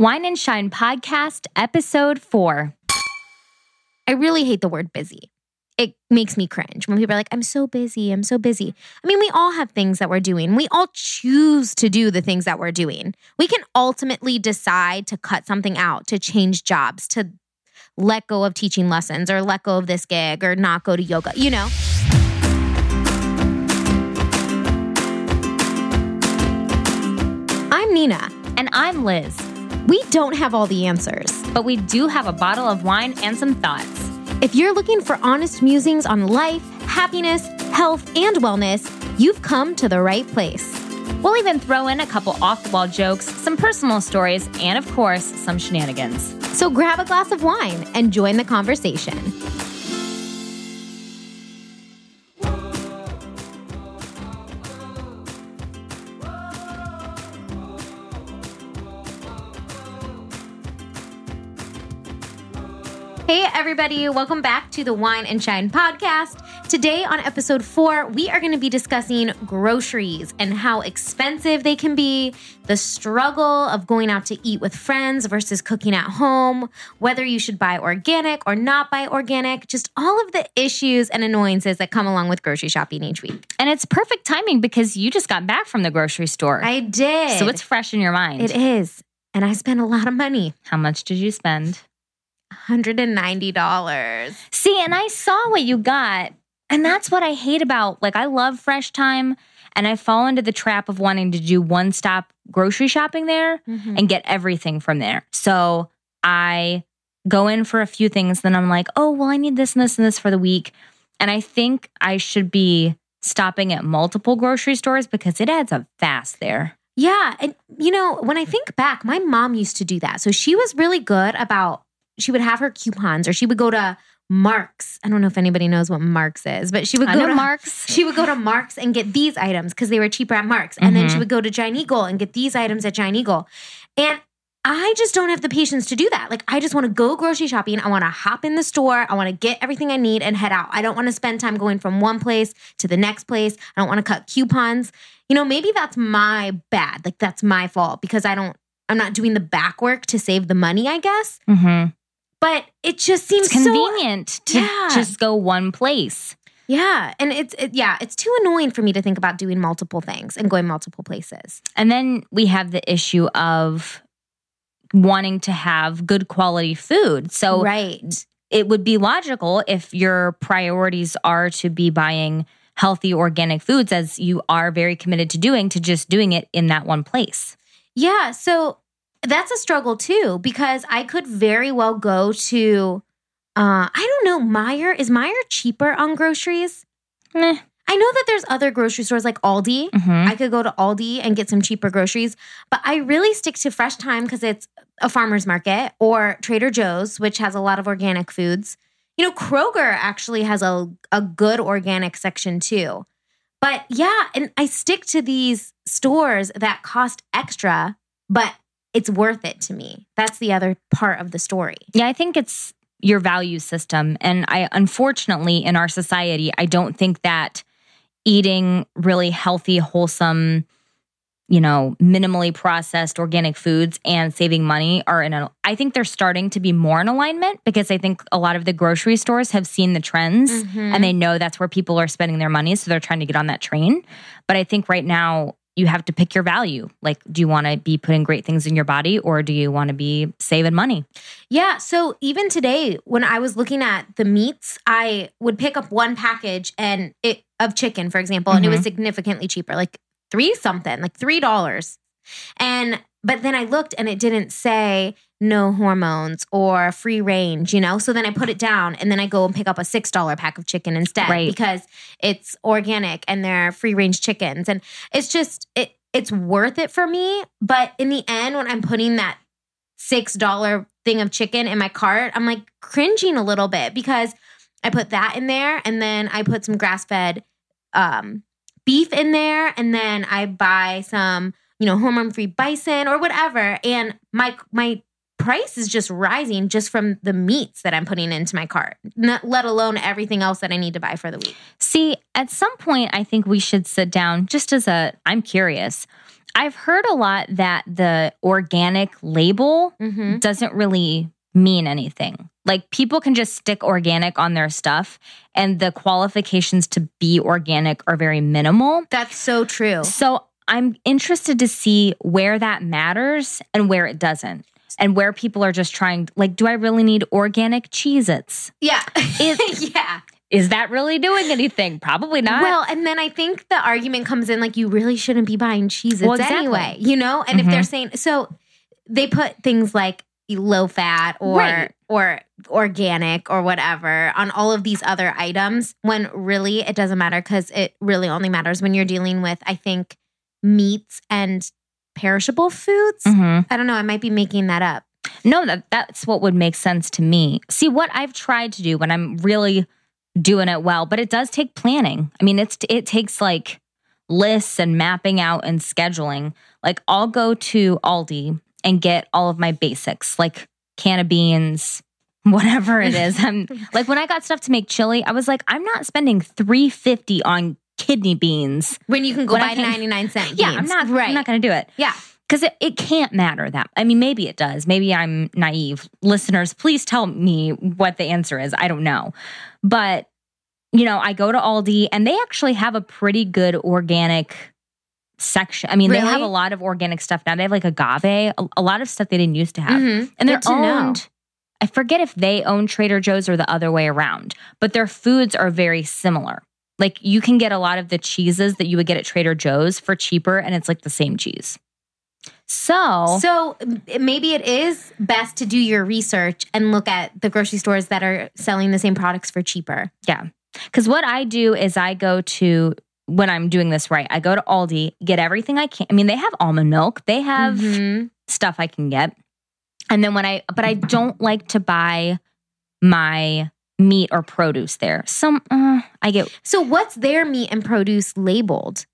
Wine and Shine Podcast, Episode 4. I really hate the word busy. It makes me cringe when people are like, I'm so busy, I'm so busy. I mean, we all have things that we're doing. We all choose to do the things that we're doing. We can ultimately decide to cut something out, to change jobs, to let go of teaching lessons or let go of this gig or not go to yoga, you know? I'm Nina. And I'm Liz. We don't have all the answers. But we do have a bottle of wine and some thoughts. If you're looking for honest musings on life, happiness, health, and wellness, you've come to the right place. We'll even throw in a couple off the wall jokes, some personal stories, and of course, some shenanigans. So grab a glass of wine and join the conversation. Hey, everybody, welcome back to the Wine and Shine podcast. Today, on episode four, we are going to be discussing groceries and how expensive they can be, the struggle of going out to eat with friends versus cooking at home, whether you should buy organic or not buy organic, just all of the issues and annoyances that come along with grocery shopping each week. And it's perfect timing because you just got back from the grocery store. I did. So it's fresh in your mind. It is. And I spent a lot of money How much did you spend? $190. See, and I saw what you got. And that's what I hate about like I love Fresh Thyme and I fall into the trap of wanting to do one stop grocery shopping there Mhm. and get everything from there. So I go in for a few things, then I'm like, oh, well, I need this and this and this for the week. And I think I should be stopping at multiple grocery stores because it adds up fast there. Yeah. And, you know, when I think back, my mom used to do that. So she was really good about, she would have her coupons or she would go to Marc's. I don't know if anybody knows what Marc's is, but she would I go to Marc's. She would go to Marc's and get these items because they were cheaper at Marc's. And then she Mhm. would go to Giant Eagle and get these items at Giant Eagle. And I just don't have the patience to do that. Like, I just want to go grocery shopping. I want to hop in the store. I want to get everything I need and head out. I don't want to spend time going from one place to the next place. I don't want to cut coupons. You know, maybe that's my bad. Like, that's my fault because I don't, I'm not doing the back work to save the money, I guess. Mm-hmm. But it just seems It's so convenient to Yeah. just go one place. Yeah, and it's it, yeah, it's too annoying for me to think about doing multiple things and going multiple places. And then we have the issue of wanting to have good quality food. So right. it would be logical if your priorities are to be buying healthy organic foods as you are very committed to doing to just doing it in that one place. Yeah, so that's a struggle too because I could very well go to uh I don't know, Meijer. Is Meijer cheaper on groceries? Meh. I know that there's other grocery stores like Aldi. Mhm. I could go to Aldi and get some cheaper groceries, but I really stick to Fresh Thyme because it's a farmer's market or Trader Joe's, which has a lot of organic foods. You know, Kroger actually has a, a good organic section too. But yeah, and I stick to these stores that cost extra, but it's worth it to me. That's the other part of the story. Yeah, I think it's your value system. And I, unfortunately, in our society, I don't think that eating really healthy, wholesome, you know, minimally processed organic foods and saving money are in a, I think they're starting to be more in alignment because I think a lot of the grocery stores have seen the trends Mhm. and they know that's where people are spending their money. So they're trying to get on that train. But I think right now, you have to pick your value. Like, do you want to be putting great things in your body or do you want to be saving money? Yeah. So even today, when I was looking at the meats, I would pick up one package and it of chicken, for example, and it was mm-hmm. significantly cheaper, like three something, like three dollars. And but then I looked and it didn't say no hormones or free range, you know? So then I put it down and then I go and pick up a $6 pack of chicken instead Right. because it's organic and they're free range chickens. And it's just it it's worth it for me, but in the end when I'm putting that $6 thing of chicken in my cart, I'm like cringing a little bit because I put that in there and then I put some grass-fed um beef in there and then I buy some, you know, hormone-free bison or whatever and my my price is just rising just from the meats that I'm putting into my cart, not, let alone everything else that I need to buy for the week. See, at some point, I think we should sit down just as a, I'm curious. I've heard a lot that the organic label Mm-hmm. doesn't really mean anything. Like people can just stick organic on their stuff, and the qualifications to be organic are very minimal. That's so true. So I'm interested to see where that matters and where it doesn't. And where people are just trying, like, do I really need organic Cheez Its? Yeah. It- yeah. Is that really doing anything? Probably not. Well, and then I think the argument comes in like you really shouldn't be buying cheeses Well, exactly. anyway, you know? And if they're Mhm. saying so they put things like low fat or Right. or organic or whatever on all of these other items when really it doesn't matter cuz it really only matters when you're dealing with I think meats and perishable foods. Mhm. I don't know, I might be making that up. No, that that's what would make sense to me. See, what I've tried to do when I'm really doing it well, but it does take planning. I mean, it's it takes like lists and mapping out and scheduling. Like I'll go to Aldi and get all of my basics, like can of beans, whatever it is. I'm like when I got stuff to make chili, I was like, I'm not spending 350 on kidney beans. When you can go buy can- 99 cent Yeah, I'm not right. I'm not going to do it. Yeah. because it, it can't matter that i mean maybe it does. Maybe i'm naive. Listeners please tell me what the answer is. I don't know. But you know i go to aldi and they actually have a pretty good organic section. I mean they have a lot of organic stuff now. They have like agave a, a lot of stuff they didn't used to have. Mhm. and they're to know. owned i forget if they own trader joe's or the other way around but their foods are very similar like you can get a lot of the cheeses that you would get at trader joe's for cheaper and it's like the same cheese so So maybe it is best to do your research and look at the grocery stores that are selling the same products for cheaper. Yeah. Because what I do is I go to, when I'm doing this right, I go to Aldi, get everything I can. I mean, they have almond milk, they have Mhm. stuff I can get. And then when I, but I don't like to buy my meat or produce there. Some, uh, I get, So what's their meat and produce labeled?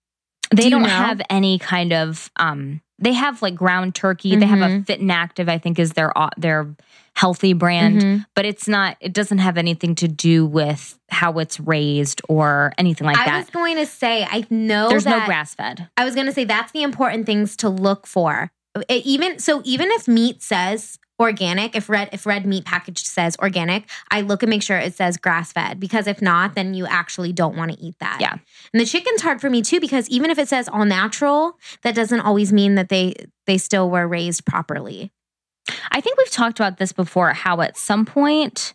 they Do don't know? have any kind of, um, they have like ground turkey. They have a Mhm. fit and active, I think is their, their healthy brand. Mhm. but it's not it doesn't have anything to do with how it's raised or anything like I that I was going to say I know there's that no grass fed I was going to say that's the important things to look for. It even so even if meat says organic, if red if red meat package says organic, I look and make sure it says grass fed because if not then you actually don't want to eat that. Yeah. And the chicken's hard for me too because even if it says all natural, that doesn't always mean that they they still were raised properly. i think we've talked about this before how at some point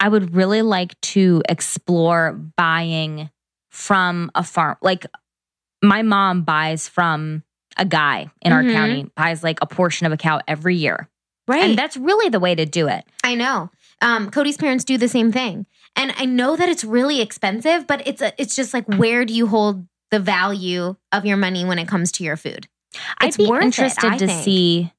i would really like to explore buying from a farm like my mom buys from a guy in our Mhm. county buys like a portion of a cow every year Right. and that's really the way to do it I know. Um, Cody's parents do the same thing, and I know that it's really expensive, but it's a, it's just like where do you hold the value of your money when it comes to your food? i'd It's be worth it, interested I to think. see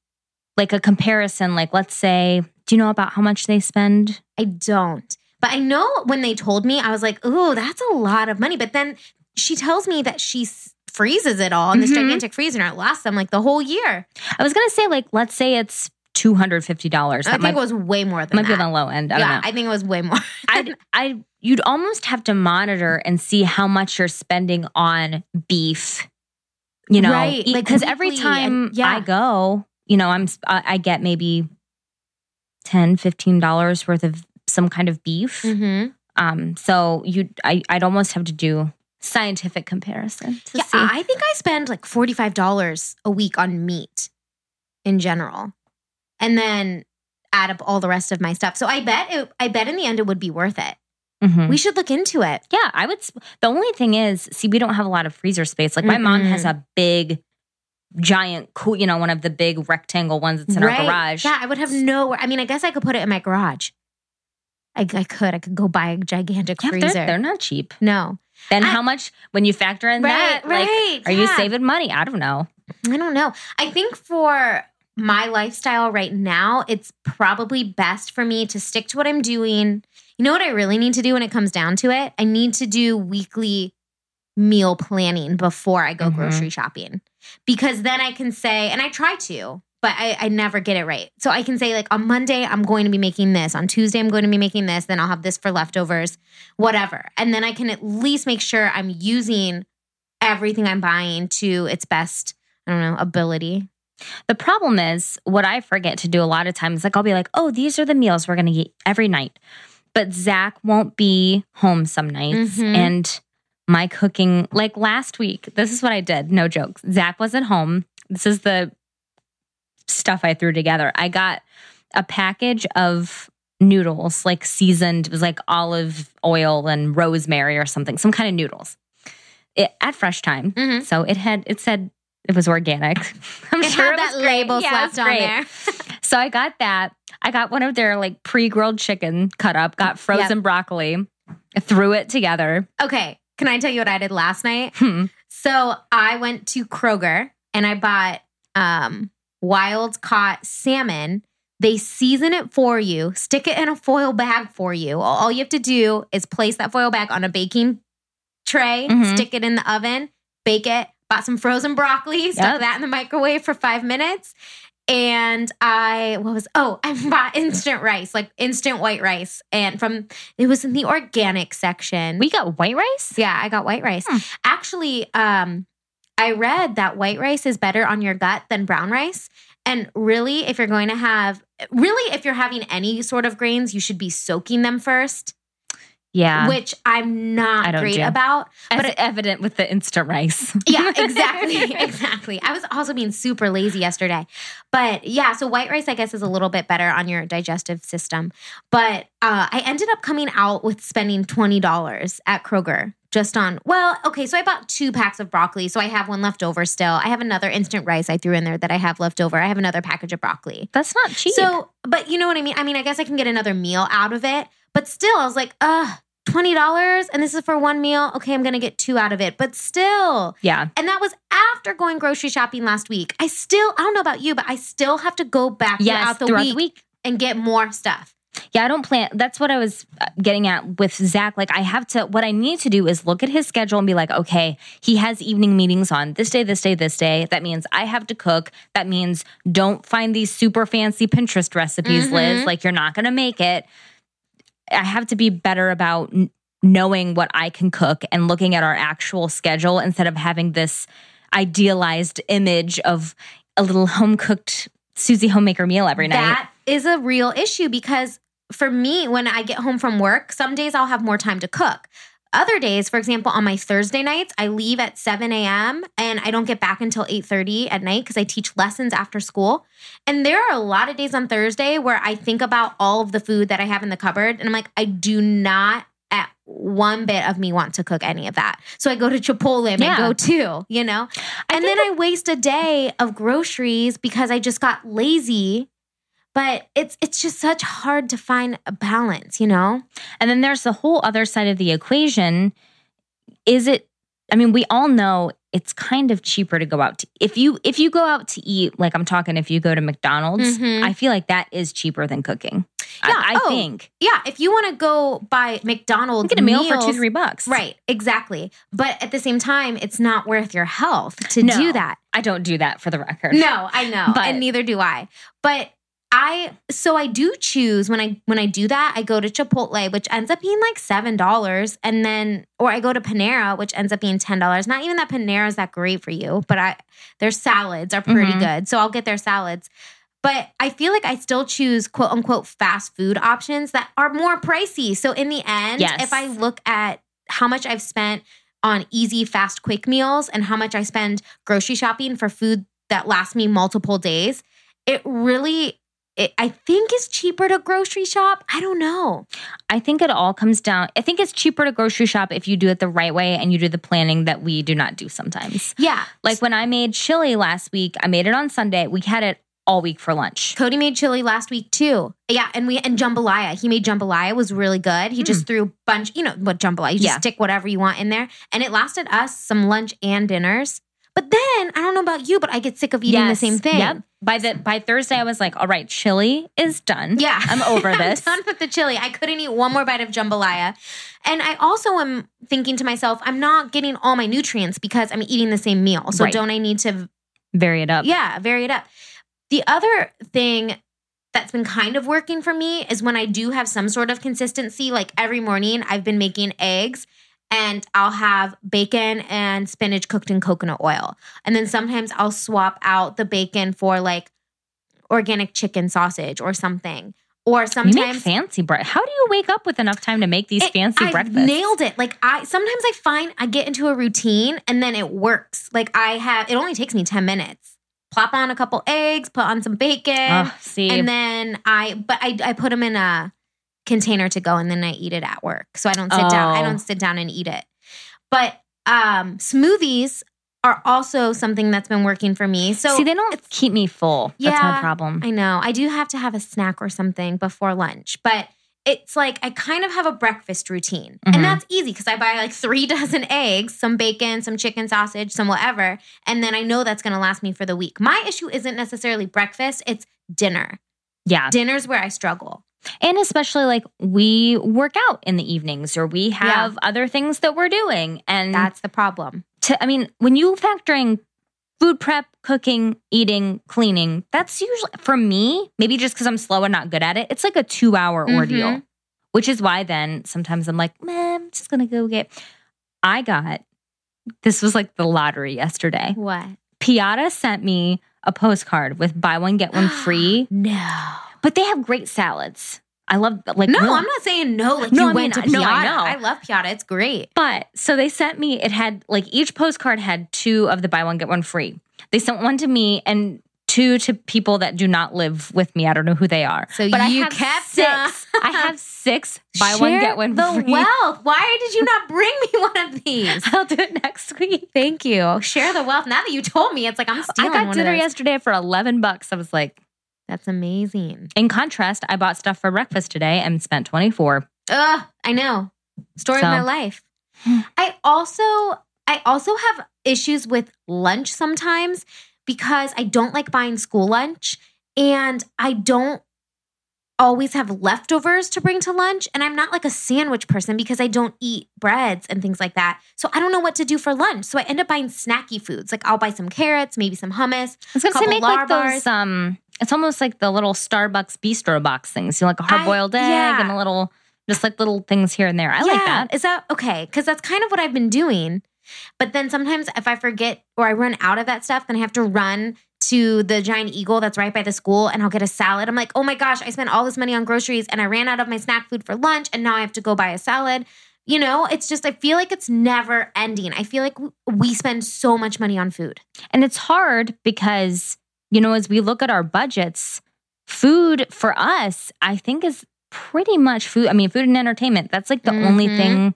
like a comparison like let's say do you know about how much they spend I don't, but I know when they told me, I was like, "Ooh, that's a lot of money." But then she tells me that she freezes it all in this Mhm. gigantic freezer, and it lasts them like the whole year. I was gonna say, like, let's say it's two hundred fifty dollars. I think might, it was way more than might be that. on the low end. I don't yeah. I think it was way more. I'd, I, you'd almost have to monitor and see how much you're spending on beef. You know, Right, like because every time and- yeah. I go, you know, I'm I I get maybe 10 dollars worth of some kind of beef. mm-hmm. Um, so you, I, I'd almost have to do scientific comparison to Yeah, see. I think I spend like forty five dollars a week on meat in general, and then add up all the rest of my stuff. So I bet it, I bet in the end it would be worth it. Mhm. We should look into it. Yeah, I would. The only thing is, see, we don't have a lot of freezer space. Like my mom has a big, giant, cool, you know, one of the big rectangle ones that's in Right. our garage. Yeah, I would have no. I mean, I guess I could put it in my garage. I, I could. I could go buy a gigantic Yeah, freezer. they're, they're not cheap. no, Then I- how much when you factor in that? Like, right. are you saving money? I don't know. I don't know. I think for my lifestyle right now, it's probably best for me to stick to what I'm doing. You know what I really need to do when it comes down to it? I need to do weekly meal planning before I go Mhm. grocery shopping. Because then I can say, and I try to, but I, I never get it right. So I can say like on Monday I'm going to be making this, on Tuesday I'm going to be making this, then I'll have this for leftovers, whatever, and then I can at least make sure I'm using everything I'm buying to its best. I don't know ability. The problem is what I forget to do a lot of times. Like I'll be like, oh, these are the meals we're gonna eat every night. But Zach won't be home some nights. Mhm. And my cooking, like last week, this is what I did. No jokes. Zach wasn't home. This is the stuff I threw together. I got a package of noodles, like seasoned, it was like olive oil and rosemary or something, some kind of noodles. It, at Fresh Thyme. Mhm. So it had it said it was organic. I'm It sure had it that great. label Yeah, slapped on there. So I got that. I got one of their like pre-grilled chicken cut up, got frozen broccoli, threw it together. Okay, can I tell you what I did last night? Hmm. So I went to Kroger and I bought um, wild caught salmon. They season it for you, stick it in a foil bag for you. All you have to do is place that foil bag on a baking tray, Mhm. stick it in the oven, bake it. Bought some frozen broccoli, stuck Yep. that in the microwave for five minutes. And I what was oh I bought instant rice like instant white rice and from it was in the organic section We got white rice? yeah, I got white rice. Hmm. Actually, um, I read that white rice is better on your gut than brown rice. And really, if you're going to have, really, if you're having any sort of grains, you should be soaking them first, Yeah. which I'm not great do. about. As but it- evident with the instant rice. Yeah, exactly. exactly. I was also being super lazy yesterday. But yeah, so white rice, I guess, is a little bit better on your digestive system. But uh, I ended up coming out with spending $20 at Kroger just on, well, okay, so I bought two packs of broccoli. So I have one left over still. I have another instant rice I threw in there that I have left over. I have another package of broccoli. That's not cheap. So, but you know what I mean? I mean, I guess I can get another meal out of it. But still, I was like, uh, $20 and this is for one meal. Okay, I'm going to get two out of it. But still, yeah. and that was after going grocery shopping last week. I still, I don't know about you, but I still have to go back Yes. throughout, the, throughout week the week. and get more stuff. Yeah, I don't plan. That's what I was uh, getting at with Zach. Like, I have to, what I need to do is look at his schedule and be like, okay, he has evening meetings on this day, this day, this day. That means I have to cook. That means don't find these super fancy Pinterest recipes, Liz. Mhm. Like, you're not going to make it. I have to be better about n- knowing what I can cook and looking at our actual schedule instead of having this idealized image of a little home cooked Susie homemaker meal every night. That is a real issue because for me, when I get home from work, some days I'll have more time to cook. Other days, for example, on my Thursday nights, I leave at 7 a.m. and I don't get back until 8:30 at night because I teach lessons after school. And there are a lot of days on Thursday where I think about all of the food that I have in the cupboard, and I'm like, I do not at one bit of me want to cook any of that. So I go to Chipotle and I go too, you know? and then I waste a day of groceries because I just got lazy. But it's it's just such hard to find a balance, you know? And then there's the whole other side of the equation. Is it I mean, we all know it's kind of cheaper to go out to if you if you go out to eat, like I'm talking if you go to McDonald's, Mhm. I feel like that is cheaper than cooking. Yeah, I, I oh, think. Yeah, if you want to go buy McDonald's You get a meal for two, three bucks. Right, exactly. But at the same time, it's not worth your health to No. do that. I don't do that for the record. No, I know, But- and neither do I. But I so I do choose when I when I do that, I go to Chipotle, which ends up being like seven dollars, and then or I go to Panera, which ends up being ten dollars. Not even that Panera is that great for you, but I their salads are pretty Mhm. good, so I'll get their salads. But I feel like I still choose quote unquote fast food options that are more pricey. So in the end, Yes. if I look at how much I've spent on easy, fast, quick meals and how much I spend grocery shopping for food that lasts me multiple days, it really, it, I think, is cheaper to grocery shop. I don't know. I think it all comes down. I think it's cheaper to grocery shop if you do it the right way and you do the planning that we do not do sometimes. Yeah. Like when I made chili last week, I made it on Sunday. We had it all week for lunch. Cody made chili last week too. Yeah, and we and jambalaya. He made jambalaya was really good. He just mm. threw a bunch, you know what jambalaya. You just Yeah. stick whatever you want in there, and it lasted us some lunch and dinners. But then I don't know about you, but I get sick of eating the same thing. Yep. By the by Thursday, I was like, all right, chili is done. Yeah. I'm over this. I'm done with the chili. I couldn't eat one more bite of jambalaya. And I also am thinking to myself, I'm not getting all my nutrients because I'm eating the same meal. So Right. don't I need to, Vary it up. yeah, vary it up? The other thing that's been kind of working for me is when I do have some sort of consistency, like every morning I've been making eggs and I'll have bacon and spinach cooked in coconut oil. And then sometimes I'll swap out the bacon for like organic chicken sausage or something. Or You sometimes make fancy bread. How do you wake up with enough time to make these it- fancy I breakfasts? Nailed it. Like I sometimes I find I get into a routine and then it works. Like I have it only takes me 10 minutes. Plop on a couple eggs, put on some bacon, ah, see, and then I but I I put them in a container to go and then I eat it at work. So I don't sit down. I Oh. don't sit down and eat it. But um smoothies are also something that's been working for me. So see, they don't keep me full. That's my Yeah, problem. I know. I do have to have a snack or something before lunch, but it's like I kind of have a breakfast routine. Mhm. And that's easy because I buy like three dozen eggs, some bacon, some chicken sausage, some whatever. And then I know that's going to last me for the week. My issue isn't necessarily breakfast, it's dinner. yeah, Dinner's where I struggle. And especially like we work out in the evenings, or we have other things that we're doing, and That's the problem. to, I mean, when you factor in food prep, cooking, eating, cleaning, that's usually for me, maybe just because I'm slow and not good at it, it's like a two hour Mhm. ordeal, which is why then sometimes I'm like, man, I'm just going to go get. I got this was like the lottery yesterday. What? Piada sent me a postcard with buy one, get one free, No. But they have great salads. I love like No, real- I'm not saying no. Like No, you I went mean, to Piada. no, I know. I love Piada. It's great. But so they sent me, it had like each postcard had two of the buy one, get one free. They sent one to me and two to people that do not live with me. I don't know who they are. So but I you have kept six. I have six buy one, get one free. the free. wealth. Why did you not bring me one of these? I'll do it next week. Thank you. Share the wealth. Now that you told me, it's like I'm stealing. I got dinner yesterday for 11 bucks. I was like, That's amazing. in contrast, I bought stuff for breakfast today and spent 24. Ugh, I know. Story So- of my life. I also I also have issues with lunch sometimes because I don't like buying school lunch and I don't always have leftovers to bring to lunch and I'm not like a sandwich person because I don't eat breads and things like that. So I don't know what to do for lunch. So I end up buying snacky foods. Like I'll buy some carrots, maybe some hummus. I was gonna say make like bars. those um it's almost like the little Starbucks bistro box things. You know, like a hard boiled egg yeah. and a little just like little things here and there. I like that. Is that okay? Because that's kind of what I've been doing. But then sometimes if I forget or I run out of that stuff, then I have to run to the Giant Eagle that's right by the school and I'll get a salad. I'm like, oh my gosh, I spent all this money on groceries and I ran out of my snack food for lunch and now I have to go buy a salad. You know, it's just, I feel like it's never ending. I feel like we spend so much money on food. And it's hard because, you know, as we look at our budgets, food for us, I think is pretty much food. I mean, food and entertainment, that's like the only Mhm. thing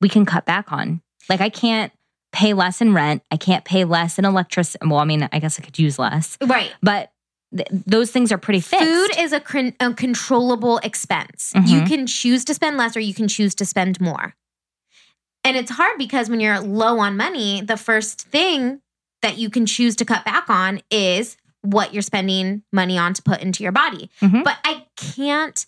we can cut back on. Like, I can't pay less in rent. I can't pay less in electricity. Well, I mean, I guess I could use less, Right. but th- those things are pretty fixed. Food is a, con- a controllable expense. You Mhm. can choose to spend less or you can choose to spend more. And it's hard because when you're low on money, the first thing that you can choose to cut back on is what you're spending money on to put into your body. Mhm. But I can't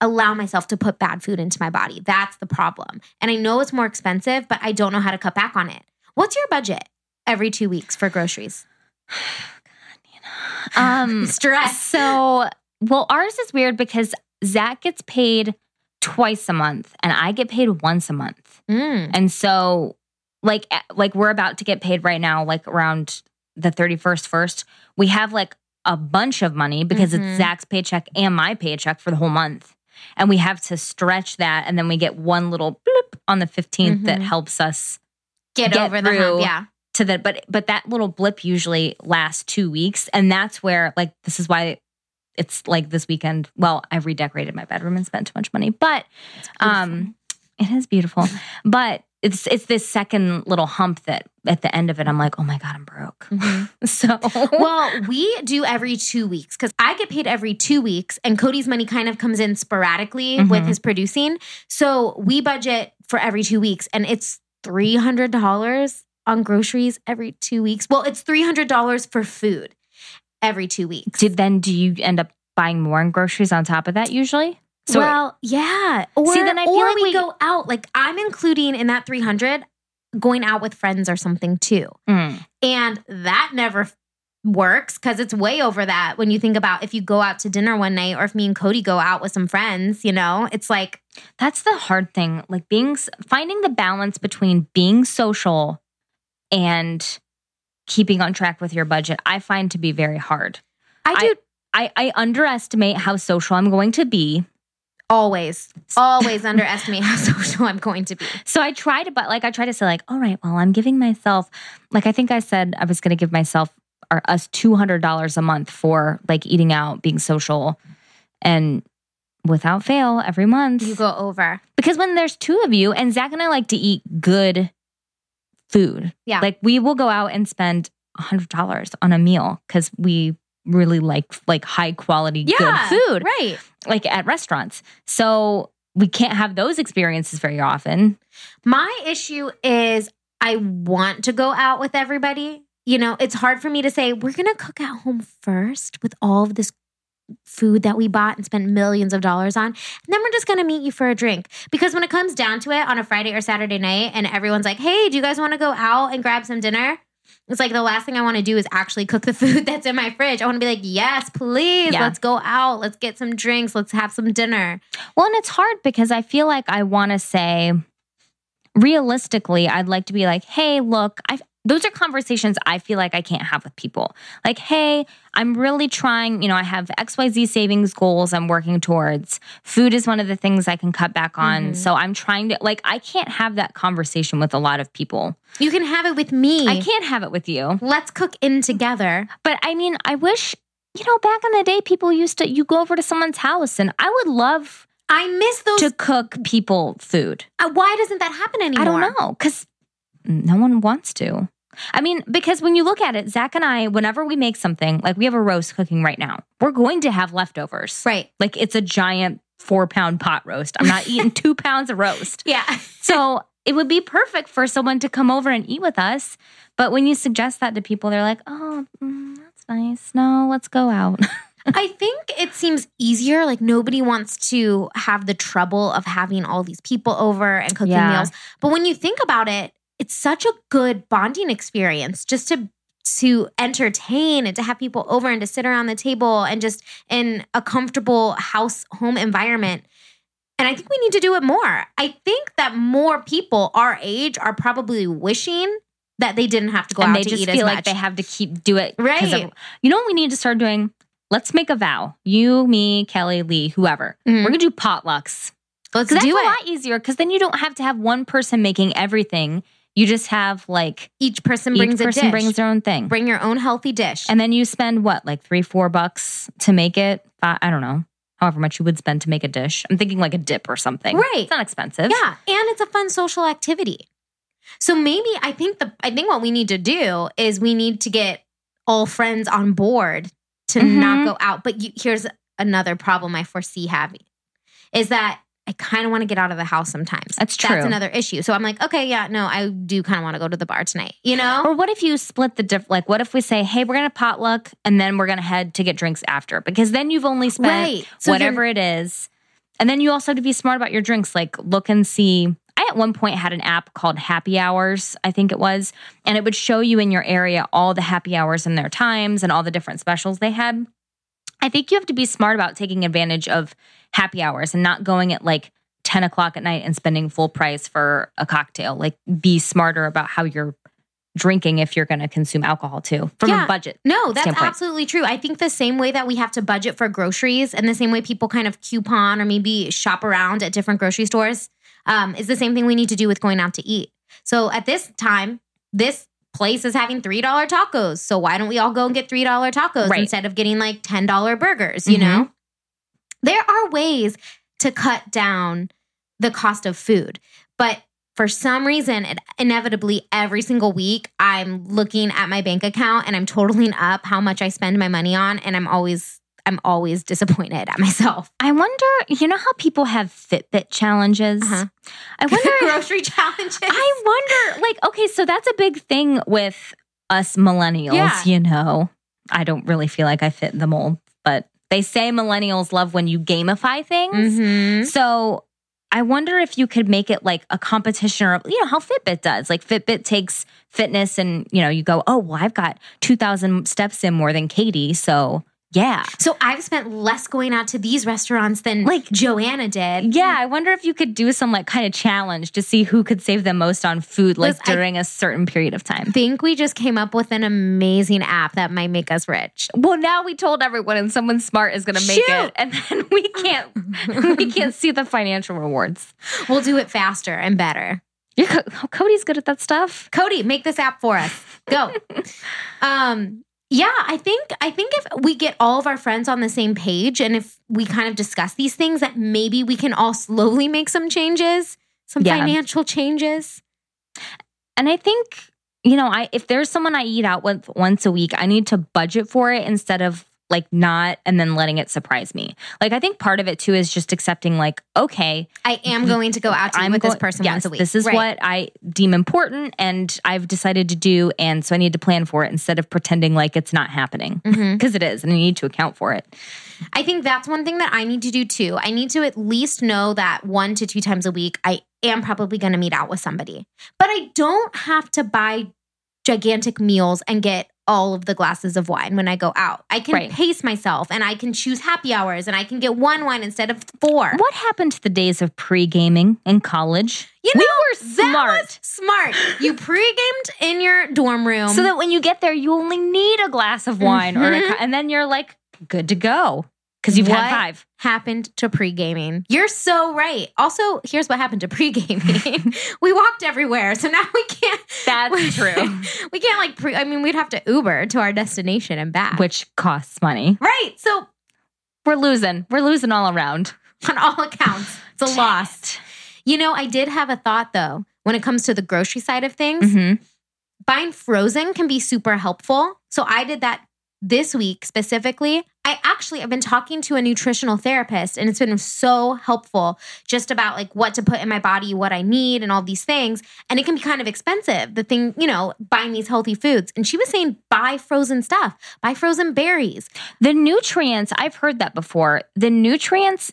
allow myself to put bad food into my body. That's the problem. And I know it's more expensive, but I don't know how to cut back on it. What's your budget every two weeks for groceries? God, Nina. Um, Stress. So, well, ours is weird because Zach gets paid twice a month and I get paid once a month. Mm. And so like eh, like we're about to get paid right now like around the 31st first. We have like a bunch of money because Mhm. it's Zach's paycheck and my paycheck for the whole month. And we have to stretch that and then we get one little blip on the 15th that Mhm. helps us Get, Get over the hump. Yeah. to the but but that little blip usually lasts 2 weeks and that's where like this is why it's like this weekend well I redecorated my bedroom and spent too much money but um it is beautiful but it's it's this second little hump that at the end of it I'm like oh my god I'm broke Mhm. so well, we do every two weeks because I get paid every two weeks, and Cody's money kind of comes in sporadically with Mhm. his producing. So we budget for every two weeks, and it's three hundred dollars on groceries every two weeks. Well, it's three hundred dollars for food every two weeks. did then do you end up buying more in groceries on top of that usually so well, yeah. Or, See, then I feel like we, we- go out. Like I'm including in that three hundred going out with friends or something too. Mm. And that never works because it's way over that when you think about if you go out to dinner one night or if me and Cody go out with some friends, you know, it's like That's the hard thing. Like being finding the balance between being social and keeping on track with your budget. I find to be very hard. I do I, I underestimate how social I'm going to be. Always, always underestimate how social I'm going to be. So I try to, but like I try to say, like, all right, well, I'm giving myself, like I think I said I was going to give myself or us two hundred dollars a month for like eating out, being social, and without fail every month. You go over. because when there's two of you, and Zach and I like to eat good food. Yeah. like we will go out and spend hundred dollars on a meal because we really like like high quality Yeah, good food, Right. like at restaurants. So we can't have those experiences very often. My issue is I want to go out with everybody. You know, it's hard for me to say, we're going to cook at home first with all of this food that we bought and spent millions of dollars on. And then we're just going to meet you for a drink. Because when it comes down to it on a Friday or Saturday night and everyone's like, hey, do you guys want to go out and grab some dinner? It's like the last thing I want to do is actually cook the food that's in my fridge. I want to be like, yes, please, Yeah. let's go out. Let's get some drinks. Let's have some dinner. Well, and it's hard because I feel like I want to say, realistically, I'd like to be like, hey, look, I. Those are conversations I feel like I can't have with people. Like, hey, I'm really trying, you know, I have XYZ savings goals I'm working towards. Food is one of the things I can cut back on. Mhm. So I'm trying to, like, I can't have that conversation with a lot of people. You can have it with me. I can't have it with you. Let's cook in together. But I mean, I wish, you know, back in the day, people used to, you go over to someone's house and I would love I miss those. to cook people food. Uh, why doesn't that happen anymore? I don't know because no one wants to. I mean, because when you look at it, Zach and I, whenever we make something, like we have a roast cooking right now, we're going to have leftovers. Right. Like it's a giant four pound pot roast. I'm not eating two pounds of roast. Yeah. So it would be perfect for someone to come over and eat with us. But when you suggest that to people, they're like, oh, mm, that's nice. No, let's go out. I think it seems easier. Like nobody wants to have the trouble of having all these people over and cooking Yeah. meals. But when you think about it, it's such a good bonding experience just to to entertain and to have people over and to sit around the table and just in a comfortable house home environment. And I think we need to do it more. I think that more people our age are probably wishing that they didn't have to go out and out they to just eat feel as like much. they have to keep do it Right. of- you know what we need to start doing let's make a vow you me kelly lee whoever Mhm. we're gonna do potlucks Let's 'Cause that's do a lot easier because then you don't have to have one person making everything you just have like Each person each brings a person dish. brings their own thing Bring your own healthy dish. and then you spend what like three four bucks to make it Fi- i don't know however much you would spend to make a dish i'm thinking like a dip or something Right. it's not expensive yeah, and it's a fun social activity. So maybe I think the I think what we need to do is we need to get all friends on board to Mhm. not go out. But you, here's another problem I foresee having is that I kind of want to get out of the house sometimes. That's true. That's another issue. So I'm like, okay, yeah, no, I do kind of want to go to the bar tonight. You know? Or what if you split the diff? Like, what if we say, hey, we're going to potluck and then we're going to head to get drinks after? Because then you've only spent Right. So whatever it is. And then you also have to be smart about your drinks. Like, look and see. I at one point had an app called Happy Hours, I think it was, and it would show you in your area all the happy hours and their times and all the different specials they had. I think you have to be smart about taking advantage of happy hours and not going at like 10 o'clock at night and spending full price for a cocktail. Like, be smarter about how you're drinking if you're going to consume alcohol too from Yeah. a budget. No, that's standpoint. absolutely true. I think the same way that we have to budget for groceries and the same way people kind of coupon or maybe shop around at different grocery stores um, is the same thing we need to do with going out to eat. So at this time, this place is having $3 tacos. So why don't we all go and get $3 tacos Right. instead of getting like $10 burgers, you Mhm. know? There are ways to cut down the cost of food. But for some reason, it inevitably every single week, I'm looking at my bank account and I'm totaling up how much I spend my money on, and I'm always I'm always disappointed at myself. I wonder, you know how people have Fitbit challenges? Uh-huh. I wonder Grocery challenges. I wonder, like, okay, so that's a big thing with us millennials, Yeah. you know. I don't really feel like I fit the mold, but they say millennials love when you gamify things. Mhm. So I wonder if you could make it like a competition or, you know, how Fitbit does. Like Fitbit takes fitness and, you know, you go, oh, well, I've got 2,000 steps in more than Katie. So, yeah. So I've spent less going out to these restaurants than like Joanna did. Yeah, I wonder if you could do some like kind of challenge to see who could save the most on food like during a certain period of time. I think we just came up with an amazing app that might make us rich. Well, now we told everyone and someone smart is going to make Shoot. it and then we can't we can't see the financial rewards. We'll do it faster and better. You're, Cody's good at that stuff. Cody, make this app for us. Go. um yeah, I think I think if we get all of our friends on the same page and if we kind of discuss these things that maybe we can all slowly make some changes, some Yeah. financial changes. And I think, you know, I if there's someone I eat out with once a week, I need to budget for it instead of like not and then letting it surprise me. Like I think part of it too is just accepting like, okay, I am mm-hmm. going to go out to I'm with this person yes, once a week. This is Right. what I deem important and I've decided to do. And so I need to plan for it instead of pretending like it's not happening. Mm-hmm. Because it is, and I need to account for it. I think that's one thing that I need to do too. I need to at least know that one to two times a week, I am probably going to meet out with somebody. But I don't have to buy gigantic meals and get all of the glasses of wine when I go out. I can Right. pace myself and I can choose happy hours and I can get one wine instead of four. What happened to the days of pre gaming in college? You know, we were smart. smart. You pre-gamed in your dorm room. so that when you get there, you only need a glass of wine, or a, Mhm. and then you're like good to go because you've What? had five. happened to pre-gaming. You're so right. Also, here's what happened to pre-gaming. we walked everywhere, so now we can't. That's true. we can't like pre. I mean, we'd have to Uber to our destination and back. Which costs money. right. So We're losing. We're losing all around. on all accounts, it's a loss. You know, I did have a thought though. When it comes to the grocery side of things, Mm-hmm. buying frozen can be super helpful. So I did that this week specifically. I actually I've been talking to a nutritional therapist and it's been so helpful just about like what to put in my body, what I need and all these things. And it can be kind of expensive. The thing, you know, buying these healthy foods. And she was saying buy frozen stuff, buy frozen berries. The nutrients, I've heard that before. The nutrients,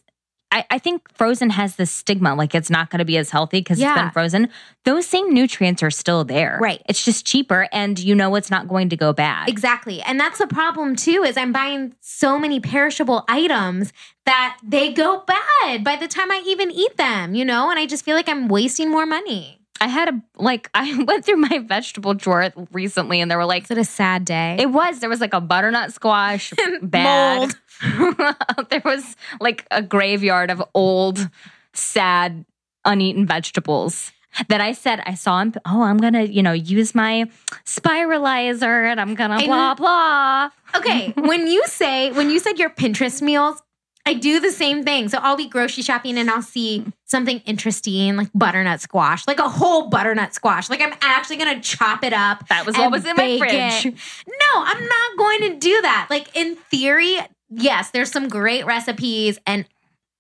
I, I think frozen has this stigma, like it's not going to be as healthy because it's been frozen. Those same nutrients are still there. Right. It's just cheaper and you know it's not going to go bad. Exactly. And that's the problem too is I'm buying so many perishable items that they go bad by the time I even eat them, you know? And I just feel like I'm wasting more money. I had a, like, I went through my vegetable drawer recently and there were like, Is it a sad day? it was, there was like a butternut squash, bad. there was like a graveyard of old, sad, uneaten vegetables. That I said, I saw him. Oh, I'm gonna, you know, use my spiralizer, and I'm gonna blah blah. okay, when you say when you said your Pinterest meals, I do the same thing. So I'll be grocery shopping and I'll see something interesting like butternut squash, like a whole butternut squash. Like I'm actually gonna chop it up. That was what was in my fridge. it. No, I'm not going to do that. Like in theory, yes, there's some great recipes. And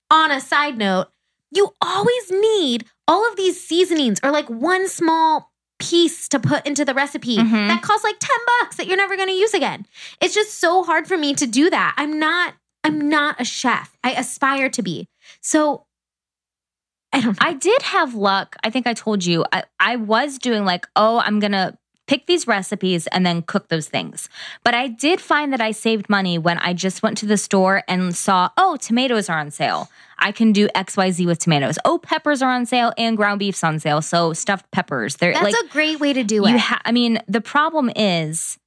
on a side note, you always need all of these seasonings or like one small piece to put into the recipe Mhm. that costs like 10 bucks that you're never going to use again. It's just so hard for me to do that. I'm not I'm not a chef. I aspire to be. So I don't know. I did have luck. I think I told you. I, I was doing like, oh, I'm gonna pick these recipes and then cook those things. But I did find that I saved money when I just went to the store and saw, oh, tomatoes are on sale. I can do XYZ with tomatoes. Oh, peppers are on sale and ground beef's on sale. So stuffed peppers. They're That's like a great way to do it. ha- I mean, the problem is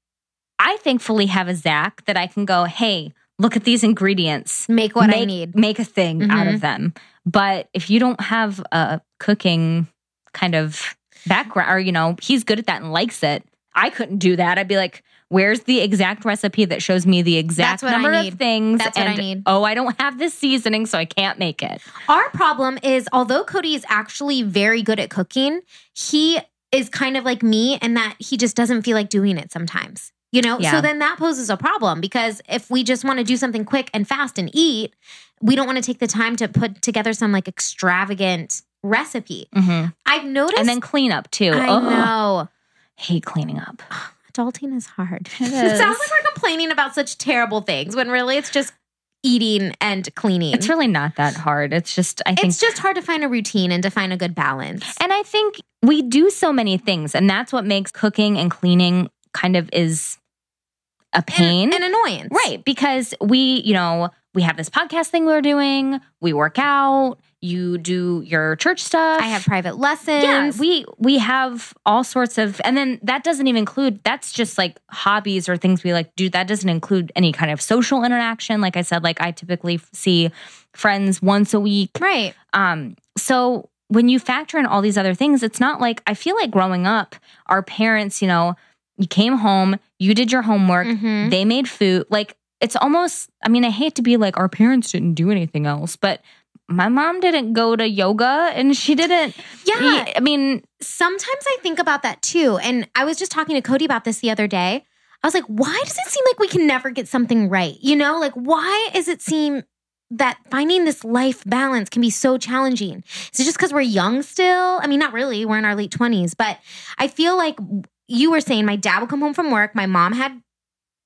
I thankfully have a Zach that I can go, hey, look at these ingredients. Make what I need. Make a thing out Mhm. of them. But if you don't have a cooking kind of background, or, you know, he's good at that and likes it, I couldn't do that. I'd be like, where's the exact recipe that shows me the exact That's what I number of things? That's what I need. Oh, I don't have this seasoning, so I can't make it. Our problem is, although Cody is actually very good at cooking, he is kind of like me in that he just doesn't feel like doing it sometimes. You know, Yeah. so then that poses a problem because if we just want to do something quick and fast and eat, we don't want to take the time to put together some like extravagant recipe. Mm-hmm. I've noticed, And then clean up too. I Ugh, know Hate cleaning up. adulting is hard. It It sounds like we're complaining about such terrible things when really it's just eating and cleaning. It's really not that hard. It's just, I think It's just hard to find a routine and to find a good balance. And I think we do so many things, and that's what makes cooking and cleaning kind of is a pain. and, and annoyance. right. Because we, you know, we have this podcast thing we're doing, we work out, you do your church stuff. I have private lessons. yeah, we we have all sorts of and then that doesn't even include that's just like hobbies or things we like do. That doesn't include any kind of social interaction. Like I said, like I typically see friends once a week. right. Um, so when you factor in all these other things, it's not like I feel like growing up, our parents, you know, you came home, you did your homework, Mhm. they made food. Like it's almost, I mean, I hate to be like our parents didn't do anything else, but my mom didn't go to yoga and she didn't. Yeah. I mean, Sometimes I think about that too. And I was just talking to Cody about this the other day. I was like, why does it seem like we can never get something right? You know, like why does it seem that finding this life balance can be so challenging? Is it just because we're young still? I mean, not really. We're in our late 20s, but I feel like you were saying my dad would come home from work, my mom had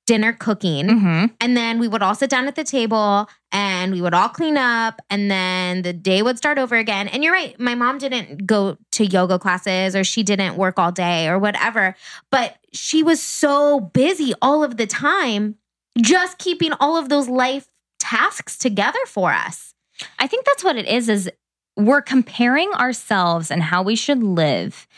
dinner cooking. mhm. And then we would all sit down at the table and we would all clean up and then the day would start over again. And you're right, my mom didn't go to yoga classes or she didn't work all day or whatever, but she was so busy all of the time just keeping all of those life tasks together for us. I think that's what it is is we're comparing ourselves and how we should live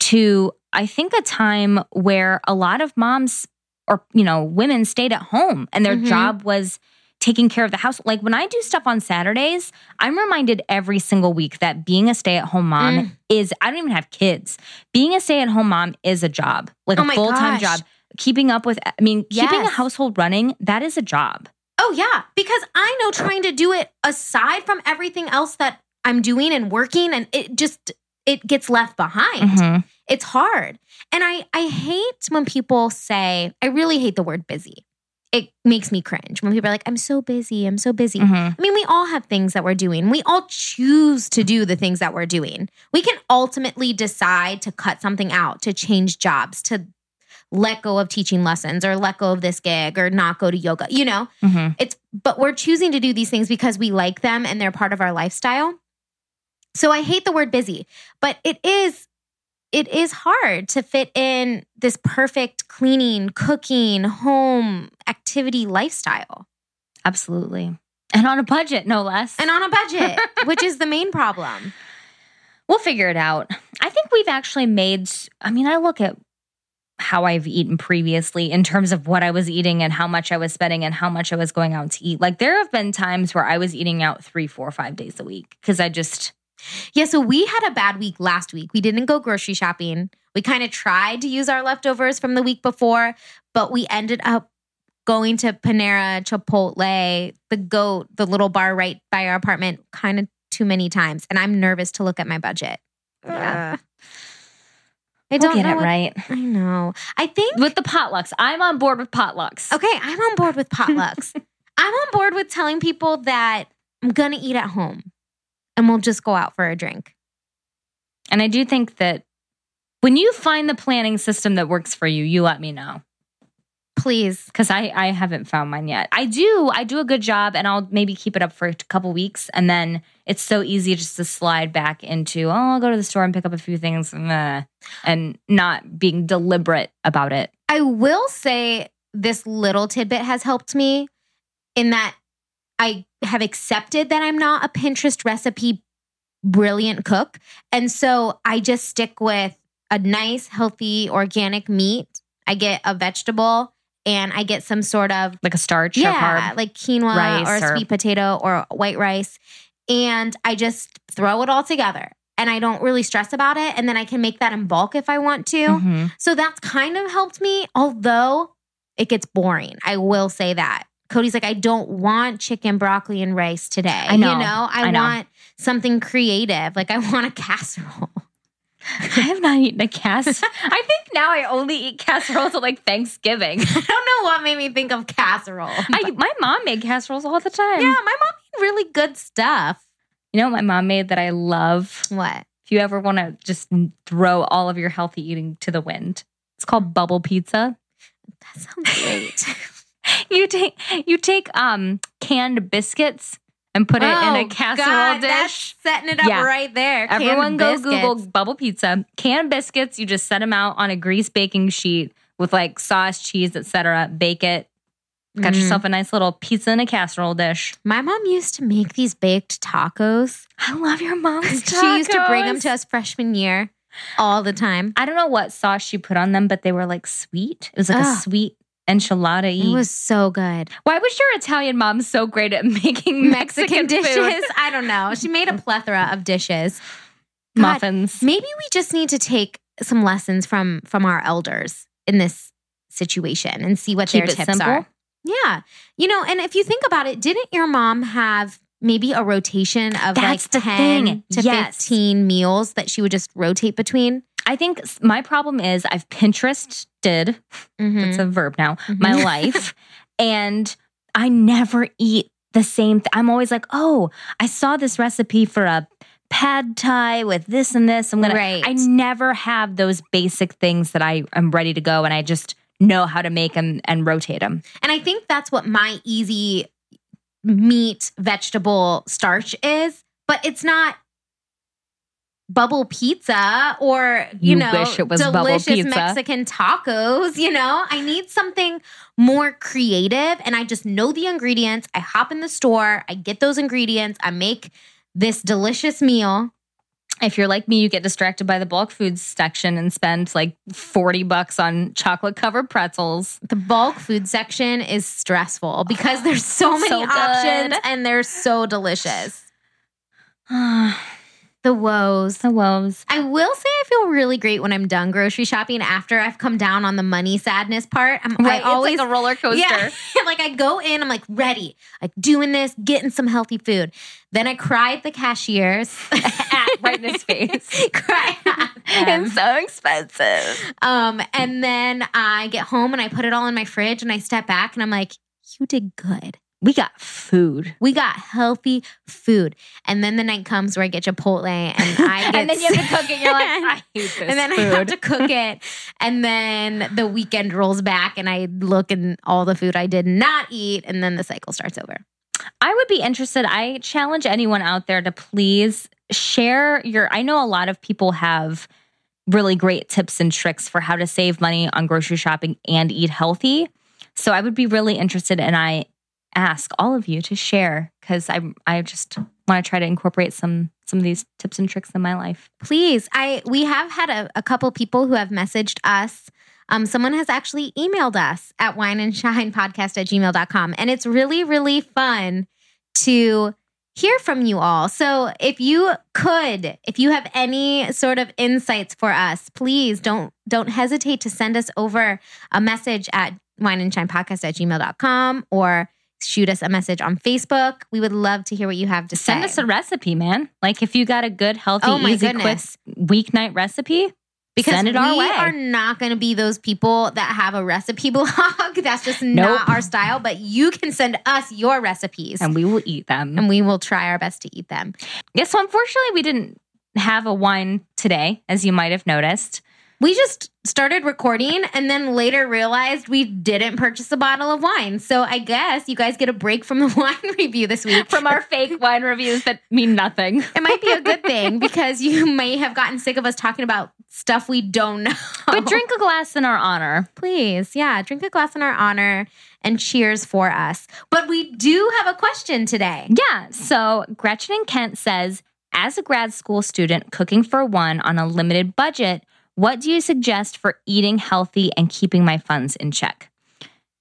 to I think a time where a lot of moms or you know women stayed at home and their Mhm. job was taking care of the house. Like when I do stuff on Saturdays, I'm reminded every single week that being a stay-at-home mom Mm. is I don't even have kids. Being a stay-at-home mom is a job. Like Oh a full-time gosh. job. Keeping up with I mean, keeping a household running, that is a job. Oh, yeah. Because I know trying to do it aside from everything else that I'm doing and working, and it just, it gets left behind. Mhm. It's hard. And I I hate when people say, I really hate the word busy. It makes me cringe when people are like, I'm so busy, I'm so busy. Mhm. I mean, we all have things that we're doing. We all choose to do the things that we're doing. We can ultimately decide to cut something out, to change jobs, to let go of teaching lessons or let go of this gig or not go to yoga. You know, Mhm. it's but we're choosing to do these things because we like them and they're part of our lifestyle. So I hate the word busy, but it is it is hard to fit in this perfect cleaning, cooking, home activity lifestyle. Absolutely. And on a budget, no less. And on a budget, which is the main problem. we'll figure it out. I think we've actually made, I mean, I look at how I've eaten previously in terms of what I was eating and how much I was spending and how much I was going out to eat. Like there have been times where I was eating out three, four, five days a week because I just, Yeah, so we had a bad week last week. We didn't go grocery shopping. We kind of tried to use our leftovers from the week before, but we ended up going to Panera, Chipotle, the goat, the little bar right by our apartment kind of too many times. And I'm nervous to look at my budget. Yeah. Ugh. I we'll don't get know. it what- right. I know. I think With the potlucks, I'm on board with potlucks. Okay, I'm on board with potlucks. I'm on board with telling people that I'm gonna eat at home and we'll just go out for a drink. And I do think that when you find the planning system that works for you, you let me know. Please. because I I haven't found mine yet. I do I do a good job, and I'll maybe keep it up for a couple weeks, and then it's so easy just to slide back into oh I'll go to the store and pick up a few things, and uh, not being deliberate about it. I will say this little tidbit has helped me in that I have accepted that I'm not a Pinterest recipe brilliant cook. And so I just stick with a nice, healthy, organic meat. I get a vegetable and I get some sort of Like a starch or yeah, like quinoa rice or or- sweet potato or white rice. And I just throw it all together and I don't really stress about it. And then I can make that in bulk if I want to. Mhm. So that's kind of helped me, although it gets boring. I will say that. Cody's like, I don't want chicken, broccoli, and rice today. I know. You know, I, I know. want something creative. Like I want a casserole. I have not eaten a casserole. I think now I only eat casseroles at like Thanksgiving. I don't know what made me think of casserole. I, my mom made casseroles all the time. yeah, my mom made really good stuff. You know what my mom made that I love? What? If you ever want to just throw all of your healthy eating to the wind, it's called bubble pizza. That sounds great. You take you take um canned biscuits and put it in a Oh, casserole God, dish. That's setting it up Yeah. right there. Canned Everyone go biscuits. Google bubble pizza. Canned biscuits, you just set them out on a grease baking sheet with like sauce, cheese, etc. Bake it. Got Mhm. yourself a nice little pizza in a casserole dish. My mom used to make these baked tacos. I love your mom's She used to bring them to us freshman year all the time. I don't know what sauce she put on them, but they were like sweet. It was like a sweet enchilada It was so good. Why was your Italian mom so great at making Mexican, Mexican, dishes. I don't know. She made a plethora of dishes. God, Muffins. Maybe we just need to take some lessons from from our elders in this situation and see what Keep their tips simple? are. Yeah. You know, and if you think about it, didn't your mom have maybe a rotation of That's like 10 thing. to Yes. 15 meals that she would just rotate between? I think my problem is I've Pinterest did, Mhm. it's a verb now, Mhm. my life. And I never eat the same thing. I'm always like, oh, I saw this recipe for a pad thai with this and this. I'm gonna Right. I never have those basic things that I am ready to go and I just know how to make them and rotate them. And I think that's what my easy meat vegetable starch is, but it's not bubble pizza or you, You know wish it was delicious pizza. Mexican tacos, you know? I need something more creative and I just know the ingredients. I hop in the store, I get those ingredients, I make this delicious meal. If you're like me, you get distracted by the bulk foods section and spend like 40 bucks on chocolate covered pretzels. The bulk food section is stressful because there's so many So options and they're so delicious. the woes, The woes. I will say I feel really great when I'm done grocery shopping after I've come down on the money sadness part. I'm, Right, I always like a roller coaster. Yeah, like I go in, I'm like ready, like doing this, getting some healthy food. Then I cry at the cashiers, right in his face. cry at. It's so expensive. Um, and then I get home and I put it all in my fridge and I step back and I'm like, you did good. We got food. We got healthy food. And then the night comes where I get Chipotle and I get and then you have to cook it. You're like, I hate this and then food. I have to cook it. And then the weekend rolls back and I look and all the food I did not eat. And then the cycle starts over. I would be interested. I challenge anyone out there to please share your. I know a lot of people have really great tips and tricks for how to save money on grocery shopping and eat healthy. So I would be really interested, and I ask all of you to share because I I just want to try to incorporate some some of these tips and tricks in my life. Please. I we have had a, a couple people who have messaged us. Um, someone has actually emailed us at wine and shine podcast at gmail.com. And it's really, really fun to hear from you all. So if you could, if you have any sort of insights for us, please don't don't hesitate to send us over a message at wine and shine podcast at gmail.com or shoot us a message on Facebook. We would love to hear what you have to say. Send say. us a recipe, man. Like if you got a good, healthy, Oh easy, goodness. quick weeknight recipe, because send it our we way. are not going to be those people that have a recipe blog. That's just Nope. not our style. But you can send us your recipes, and we will eat them. and we will try our best to eat them. Yeah, so unfortunately, we didn't have a wine today, as you might have noticed. We just started recording, and then later realized we didn't purchase a bottle of wine. So I guess you guys get a break from the wine review this week. From our fake wine reviews that mean nothing. it might be a good thing because you may have gotten sick of us talking about stuff we don't know. But drink a glass in our honor. please. Yeah, drink a glass in our honor and cheers for us. But we do have a question today. Yeah. So Gretchen and Kent says, as a grad school student cooking for one on a limited budget, what do you suggest for eating healthy and keeping my funds in check?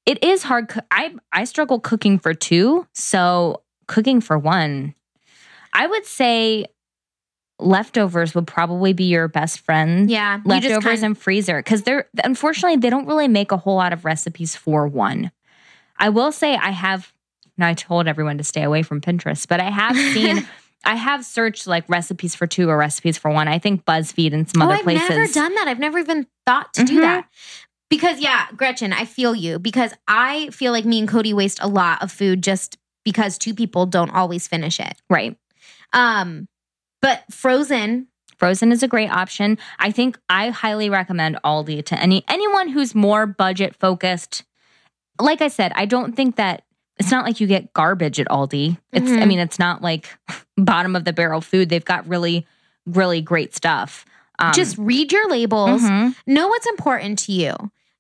It is hard. I I struggle cooking for two, so cooking for one, I would say leftovers would probably be your best friend. Yeah, leftovers kind- and freezer because they're unfortunately they don't really make a whole lot of recipes for one. I will say I have. Now I told everyone to stay away from Pinterest, but I have seen. I have searched like recipes for two or recipes for one. I think BuzzFeed and some oh, other I've places. never done that. I've never even thought to do Mhm. that. Because yeah, Gretchen, I feel you because I feel like me and Cody waste a lot of food just because two people don't always finish it. right. Um, but frozen, Frozen is a great option. I think I highly recommend Aldi to any anyone who's more budget focused. like I said, I don't think that it's not like you get garbage at Aldi. It's I Mhm. mean, it's not like bottom of the barrel food. They've got really, really great stuff. Um, Just read your labels. mhm. know what's important to you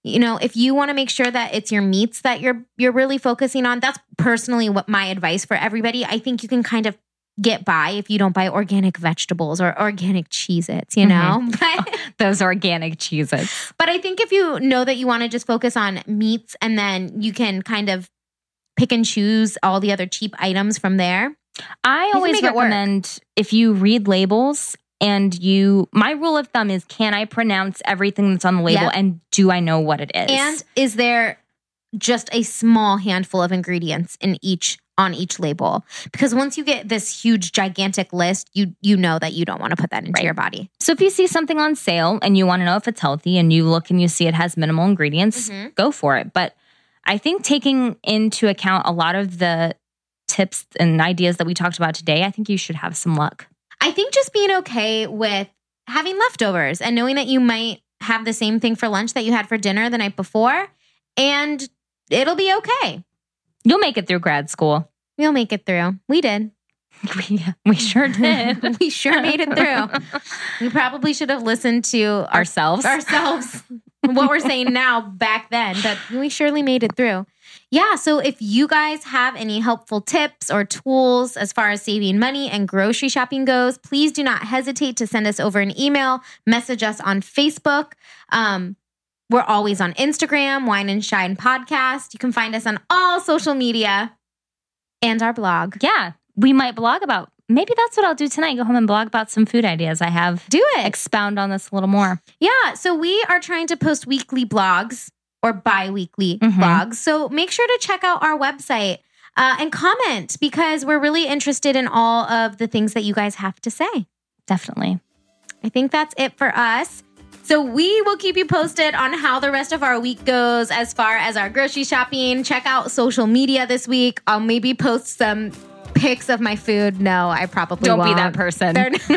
you know if you want to make sure that it's your meats that you're you're really focusing on that's personally what my advice for everybody i think you can kind of get by if you don't buy organic vegetables or organic cheez-its you know but, those organic cheeses. but i think if you know that you want to just focus on meats and then you can kind of pick and choose all the other cheap items from there I always make it work. recommend if you read labels and you, my rule of thumb is can I pronounce everything that's on the label Yep. and do I know what it is? and is there just a small handful of ingredients in each on each label because once you get this huge gigantic list you you know that you don't want to put that into Right. your body so if you see something on sale and you want to know if it's healthy and you look and you see it has minimal ingredients, Mhm. go for it. But I think taking into account a lot of the tips and ideas that we talked about today, I think you should have some luck. i think just being okay with having leftovers and knowing that you might have the same thing for lunch that you had for dinner the night before and it'll be okay You'll make it through grad school. You'll make it through we did we, we sure did. we sure made it through we probably should have listened to our Ourselves. ourselves what we're saying now back then, but we surely made it through. Yeah. So if you guys have any helpful tips or tools as far as saving money and grocery shopping goes, please do not hesitate to send us over an email, message us on Facebook. Um, we're always on Instagram, Wine and Shine Podcast. You can find us on all social media and our blog. yeah, we might blog about. Maybe that's what I'll do tonight. Go home and blog about some food ideas I have. Do it. Expound on this a little more. Yeah, so we are trying to post weekly blogs or bi weekly Mhm. blogs. So make sure to check out our website uh, and comment because we're really interested in all of the things that you guys have to say. Definitely. I think that's it for us. So we will keep you posted on how the rest of our week goes as far as our grocery shopping. Check out social media this week. I'll maybe post some pics of my food. No, I probably Don't be won't. that person. They're,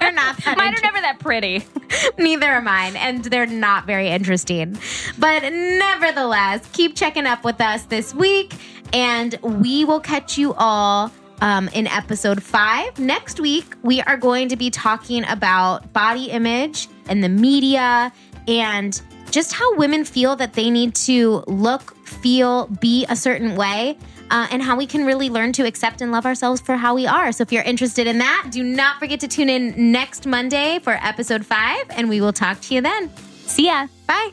they're not that Mine are never that pretty. Neither are mine, and they're not very interesting. But nevertheless, keep checking up with us this week, and we will catch you all um, in episode five. Next week, we are going to be talking about body image and the media and just how women feel that they need to look, feel, be a certain way. Uh, and how we can really learn to accept and love ourselves for how we are. So, if you're interested in that, do not forget to tune in next Monday for episode five, and we will talk to you then. See ya. Bye.